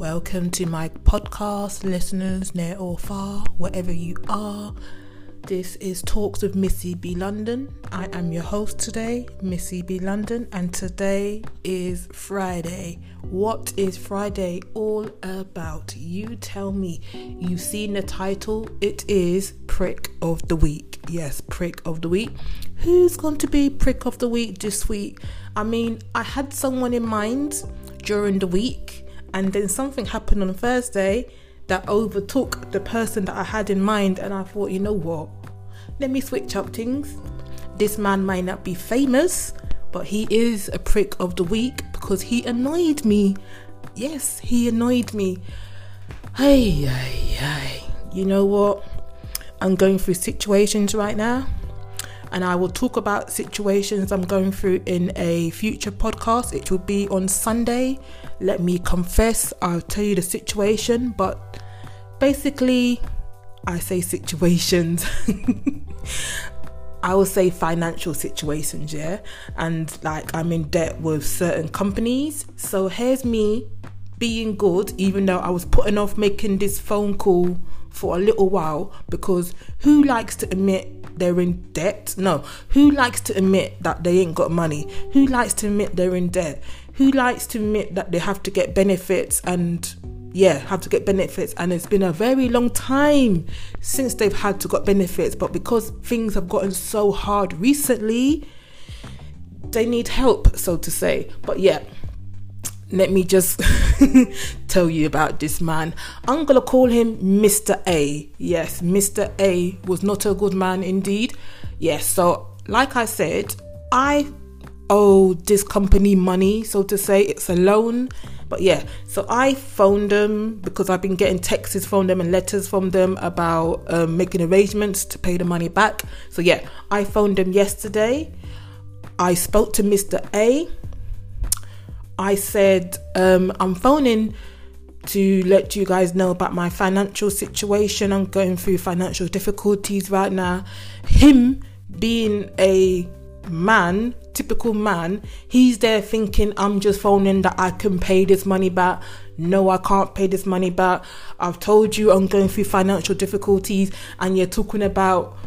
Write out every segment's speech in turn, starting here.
Welcome to my podcast, listeners near or far, wherever you are. This is Talks with Missy B. London. I am your host today, Missy B. London, and today is Friday. What is Friday all about? You tell me. You've seen the title, it is Prick of the Week. Yes, Prick of the Week. Who's going to be Prick of the Week this week? I mean, I had someone in mind during the week, and then something happened on Thursday that overtook the person that I had in mind, and I thought, you know what? Let me switch up things. This man might not be famous, but he is a prick of the week because he annoyed me. Yes, he annoyed me. Hey, hey, hey. You know what? I'm going through situations right now and I will talk about situations I'm going through in a future podcast. It will be on Sunday. Let me confess, I'll tell you the situation, but basically, I say situations. I will say financial situations, yeah, and like I'm in debt with certain companies. So here's me being good, even though I was putting off making this phone call for a little while because who likes to admit they're in debt. No. Who likes to admit that they ain't got money? Who likes to admit they're in debt? Who likes to admit that they have to get benefits and yeah, have to get benefits and it's been a very long time since they've had to got benefits, but because things have gotten so hard recently, they need help, so to say. But yeah, let me just tell you about this man. I'm gonna call him Mr. A. Yes, Mr. A was not a good man indeed. Yes, so like I said, I owe this company money, so to say, it's a loan. But yeah, so I phoned them because I've been getting texts from them and letters from them about um, making arrangements to pay the money back. So yeah, I phoned them yesterday. I spoke to Mr. A I said, um, I'm phoning to let you guys know about my financial situation. I'm going through financial difficulties right now. Him being a man, typical man, he's there thinking I'm just phoning that I can pay this money back. No, I can't pay this money back. I've told you I'm going through financial difficulties, and you're talking about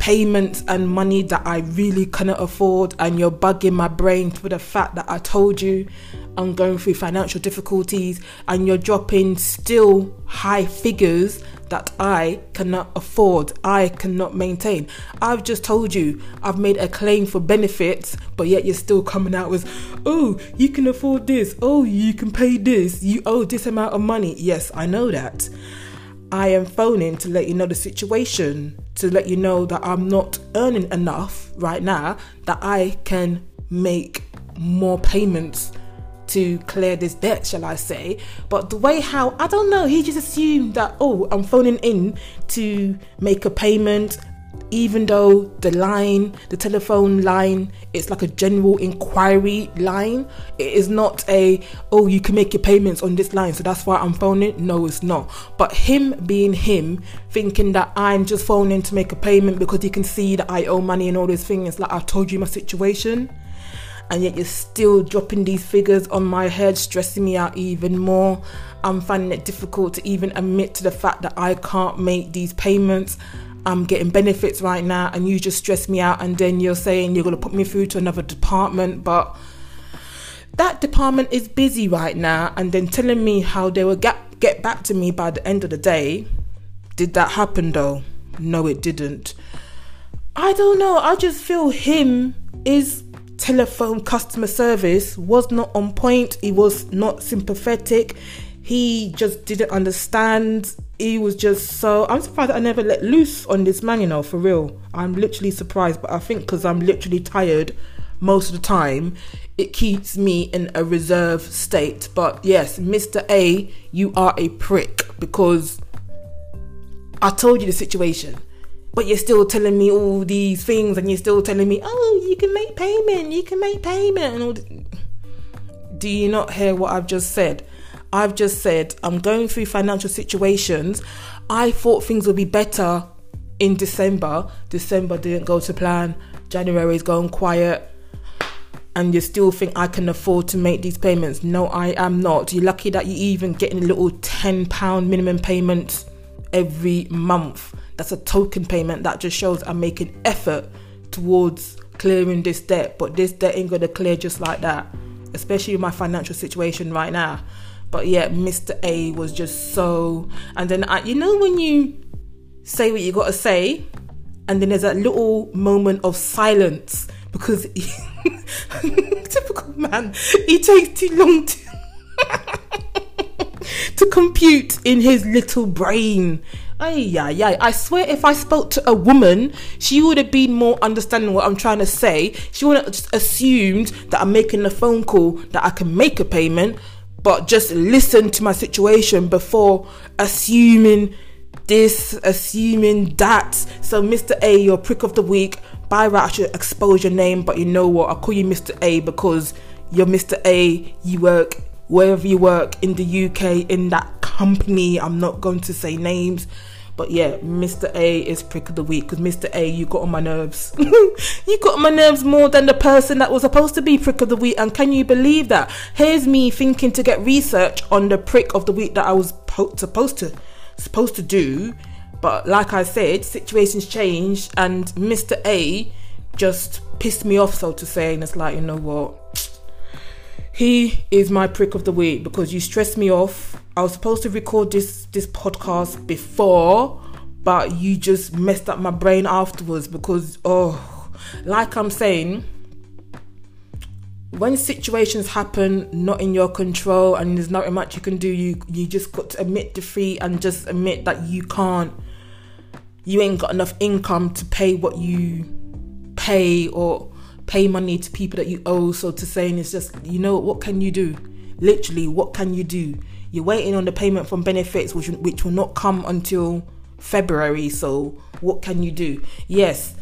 payments and money that I really cannot afford, and you're bugging my brain for the fact that I told you I'm going through financial difficulties, and you're dropping still high figures that I cannot afford, I cannot maintain. I've just told you I've made a claim for benefits, but yet you're still coming out with, oh, you can afford this, oh, you can pay this, you owe this amount of money. Yes, I know that. I am phoning to let you know the situation, to let you know that I'm not earning enough right now that I can make more payments to clear this debt, shall I say. But the way how, I don't know, he just assumed that, oh, I'm phoning in to make a payment even though the line, the telephone line, it's like a general inquiry line. It is not a, oh, you can make your payments on this line, so that's why I'm phoning. No, it's not. But him being him, thinking that I'm just phoning to make a payment because he can see that I owe money and all these things, like I told you my situation. And yet you're still dropping these figures on my head, stressing me out even more. I'm finding it difficult to even admit to the fact that I can't make these payments I'm getting benefits right now and you just stress me out and then you're saying you're going to put me through to another department but that department is busy right now and then telling me how they will get get back to me by the end of the day. Did that happen though? No it didn't. I don't know. I just feel him is telephone customer service was not on point. He was not sympathetic. He just didn't understand he was just so. I'm surprised I never let loose on this man, you know, for real. I'm literally surprised, but I think because I'm literally tired most of the time, it keeps me in a reserve state. But yes, Mr. A, you are a prick because I told you the situation. But you're still telling me all these things, and you're still telling me, "Oh, you can make payment, you can make payment," and all. Do you not hear what I've just said? I've just said I'm going through financial situations. I thought things would be better in December. December didn't go to plan. January is going quiet. and you still think I can afford to make these payments. No, I am not. You're lucky that you're even getting a little £10 minimum payment every month. That's a token payment that just shows I'm making effort towards clearing this debt. But this debt ain't gonna clear just like that, especially my financial situation right now. But yeah, Mr. A was just so. And then I, you know, when you say what you gotta say, and then there's that little moment of silence because he, typical man, he takes too long to to compute in his little brain. Ay, yeah, yeah. I swear, if I spoke to a woman, she would have been more understanding what I'm trying to say. She wouldn't have just assumed that I'm making a phone call that I can make a payment, but just listen to my situation before assuming this, assuming that. So, Mr. A, your prick of the week. By right, I should expose your name, but you know what? I'll call you Mr. A because you're Mr. A. You work wherever you work in the UK in that company. I'm not going to say names. But yeah, Mr. A is prick of the week because Mr. A, you got on my nerves. you got on my nerves more than the person that was supposed to be prick of the week. And can you believe that? Here's me thinking to get research on the prick of the week that I was po- supposed to supposed to do. But like I said, situations change, and Mr. A just pissed me off, so to say. And it's like, you know what? He is my prick of the week because you stressed me off. I was supposed to record this this podcast before, but you just messed up my brain afterwards because oh, like I'm saying, when situations happen not in your control and there's not much you can do, you you just got to admit defeat and just admit that you can't you ain't got enough income to pay what you pay or pay money to people that you owe. So to saying it's just, you know, what can you do? Literally, what can you do? You're waiting on the payment from benefits, which which will not come until February. So what can you do? Yes,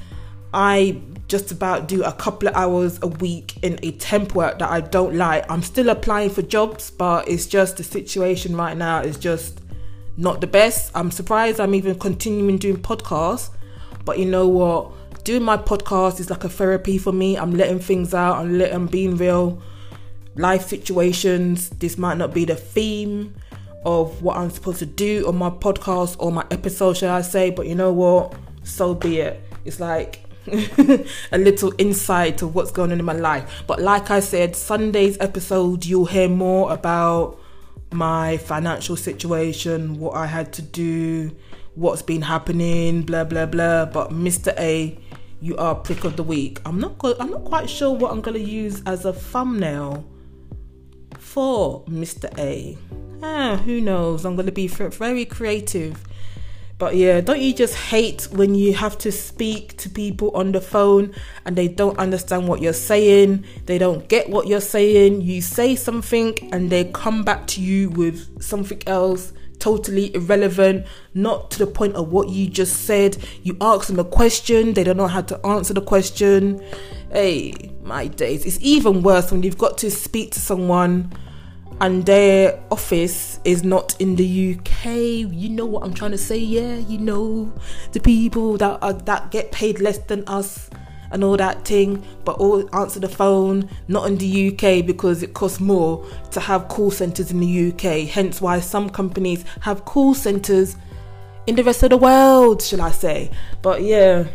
I just about do a couple of hours a week in a temp work that I don't like. I'm still applying for jobs, but it's just the situation right now is just not the best. I'm surprised I'm even continuing doing podcasts, but you know what? doing my podcast is like a therapy for me. I'm letting things out, I'm letting being real. Life situations, this might not be the theme of what I'm supposed to do on my podcast or my episode, shall I say, but you know what? So be it. It's like a little insight to what's going on in my life. But like I said, Sunday's episode, you'll hear more about my financial situation, what I had to do, what's been happening, blah blah blah. But Mr. A you are prick of the week. I'm not I'm not quite sure what I'm gonna use as a thumbnail for Mr. A. Ah, who knows? I'm gonna be very creative. But yeah, don't you just hate when you have to speak to people on the phone and they don't understand what you're saying? They don't get what you're saying. You say something and they come back to you with something else totally irrelevant, not to the point of what you just said. You ask them a question, they don't know how to answer the question. Hey, my days. It's even worse when you've got to speak to someone and their office is not in the UK. You know what I'm trying to say? Yeah, you know the people that are, that get paid less than us and all that thing, but all answer the phone, not in the UK because it costs more to have call centres in the UK. Hence why some companies have call centres in the rest of the world, shall I say. But yeah.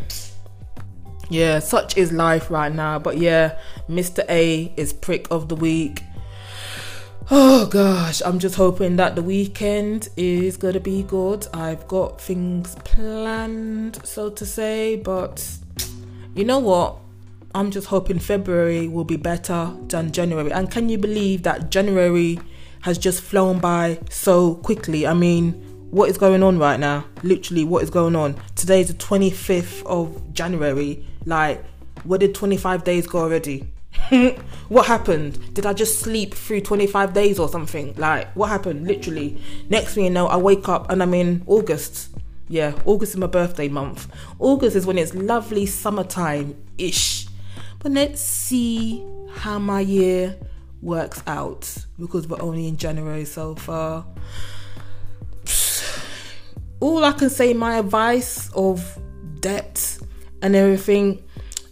Yeah, such is life right now. But yeah, Mr. A is prick of the week. Oh gosh, I'm just hoping that the weekend is gonna be good. I've got things planned, so to say, but you know what? I'm just hoping February will be better than January. And can you believe that January has just flown by so quickly? I mean, what is going on right now? Literally, what is going on? Today is the 25th of January. Like, where did 25 days go already? what happened? Did I just sleep through 25 days or something? Like, what happened? Literally. Next thing you know, I wake up and I'm in August. Yeah, August is my birthday month. August is when it's lovely summertime ish. But let's see how my year works out because we're only in January so far. All I can say, my advice of debt and everything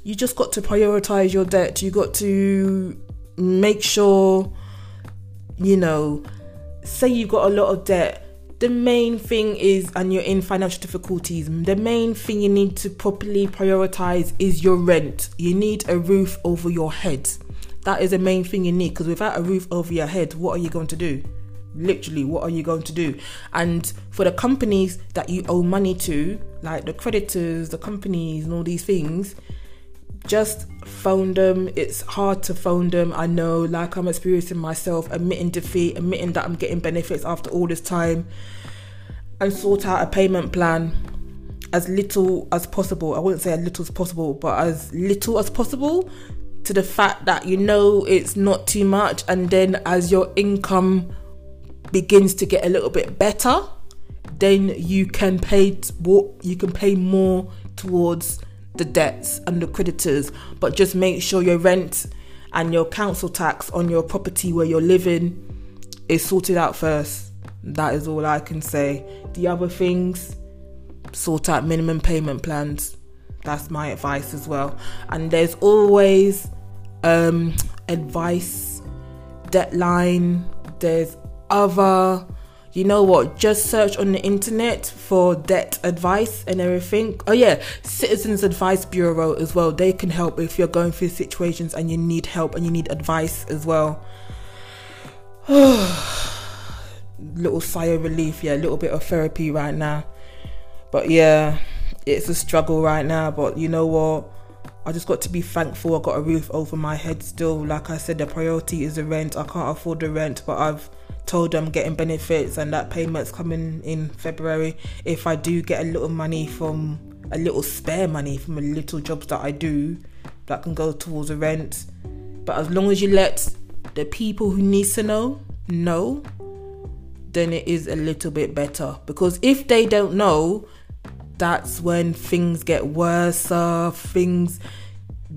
you just got to prioritize your debt. You got to make sure, you know, say you've got a lot of debt. The main thing is, and you're in financial difficulties, the main thing you need to properly prioritize is your rent. You need a roof over your head. That is the main thing you need because without a roof over your head, what are you going to do? literally what are you going to do and for the companies that you owe money to like the creditors the companies and all these things just phone them it's hard to phone them i know. Like i'm experiencing myself admitting defeat admitting that i'm getting benefits after all this time and sort out a payment plan as little as possible. I wouldn't say as little as possible but as little as possible to the fact that you know it's not too much. And then as your income begins to get a little bit better, then you can pay what you can pay more towards the debts and the creditors. But just make sure your rent and your council tax on your property where you're living is sorted out first. That is all I can say. The other things, sort out minimum payment plans. That's my advice as well. And there's always um, advice, Debtline. There's other you know what just search on the internet for debt advice and everything. Oh yeah citizens advice bureau as well. They can help if you're going through situations and you need help and you need advice as well. Little sigh of relief yeah a little bit of therapy right now. But yeah it's a struggle right now but you know what? I just got to be thankful. I got a roof over my head still. Like I said, the priority is the rent. I can't afford the rent, but I've told them getting benefits and that payment's coming in February. If I do get a little money from a little spare money from a little jobs that I do that can go towards the rent. But as long as you let the people who need to know know, then it is a little bit better. Because if they don't know, that's when things get worse. Things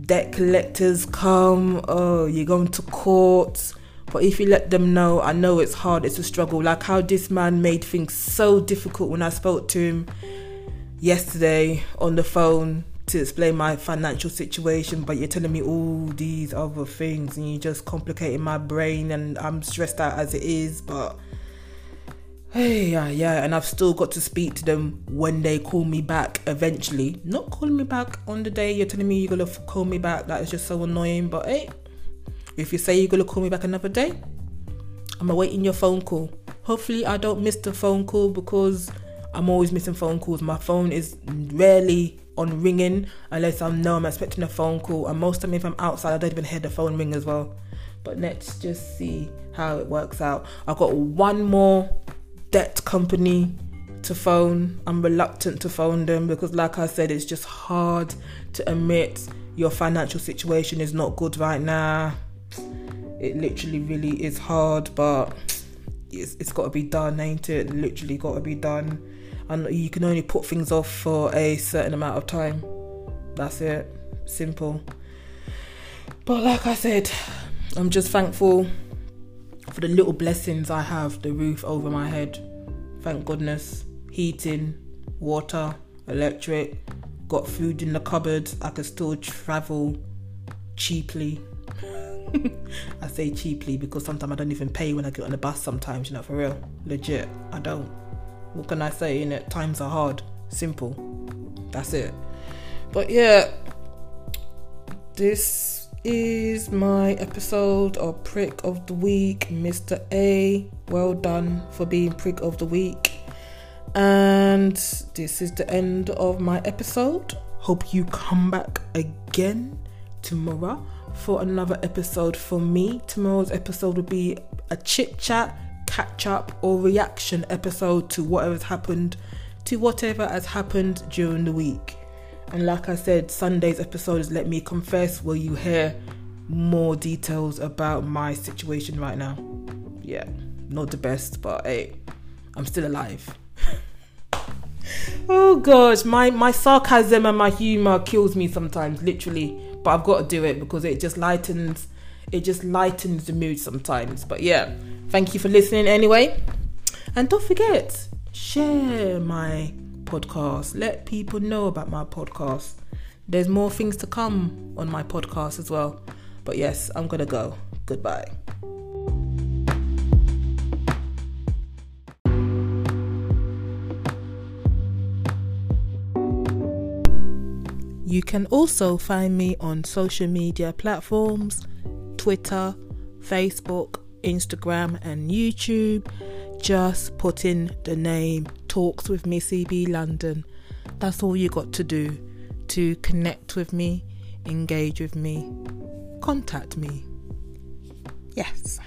debt collectors come. Oh, you're going to court but if you let them know, I know it's hard, it's a struggle. Like how this man made things so difficult when I spoke to him yesterday on the phone to explain my financial situation, but you're telling me all these other things and you're just complicating my brain and I'm stressed out as it is, but hey yeah yeah and I've still got to speak to them when they call me back eventually. Not calling me back on the day you're telling me you're gonna call me back, that is just so annoying, but hey if you say you're gonna call me back another day, I'm awaiting your phone call. Hopefully, I don't miss the phone call because I'm always missing phone calls. My phone is rarely on ringing unless I know I'm expecting a phone call. And most of time, if I'm outside, I don't even hear the phone ring as well. But let's just see how it works out. I've got one more debt company to phone. I'm reluctant to phone them because, like I said, it's just hard to admit your financial situation is not good right now it literally really is hard, but it's, it's got to be done, ain't it? Literally got to be done. And you can only put things off for a certain amount of time. That's it. Simple. But like I said, I'm just thankful for the little blessings I have the roof over my head. Thank goodness. Heating, water, electric, got food in the cupboard. I can still travel cheaply I say cheaply because sometimes I don't even pay when I get on the bus sometimes, you know, for real. Legit. I don't. What can I say You know, Times are hard. Simple. That's it. But yeah, this is my episode of Prick of the Week. Mr. A, well done for being Prick of the Week. And this is the end of my episode. Hope you come back again tomorrow for another episode for me. Tomorrow's episode will be a chit chat, catch up, or reaction episode to whatever's happened, to whatever has happened during the week. And like I said, Sunday's episode is Let Me Confess, where you hear more details about my situation right now. Yeah, not the best, but hey, I'm still alive. oh gosh, my my sarcasm and my humor kills me sometimes, literally but I've got to do it because it just lightens it just lightens the mood sometimes. But yeah, thank you for listening anyway. And don't forget, share my podcast. Let people know about my podcast. there's more things to come on my podcast as well. But yes, I'm gonna go. Goodbye. You can also find me on social media platforms Twitter, Facebook, Instagram, and YouTube. Just put in the name Talks with Missy B London. That's all you got to do to connect with me, engage with me, contact me. Yes.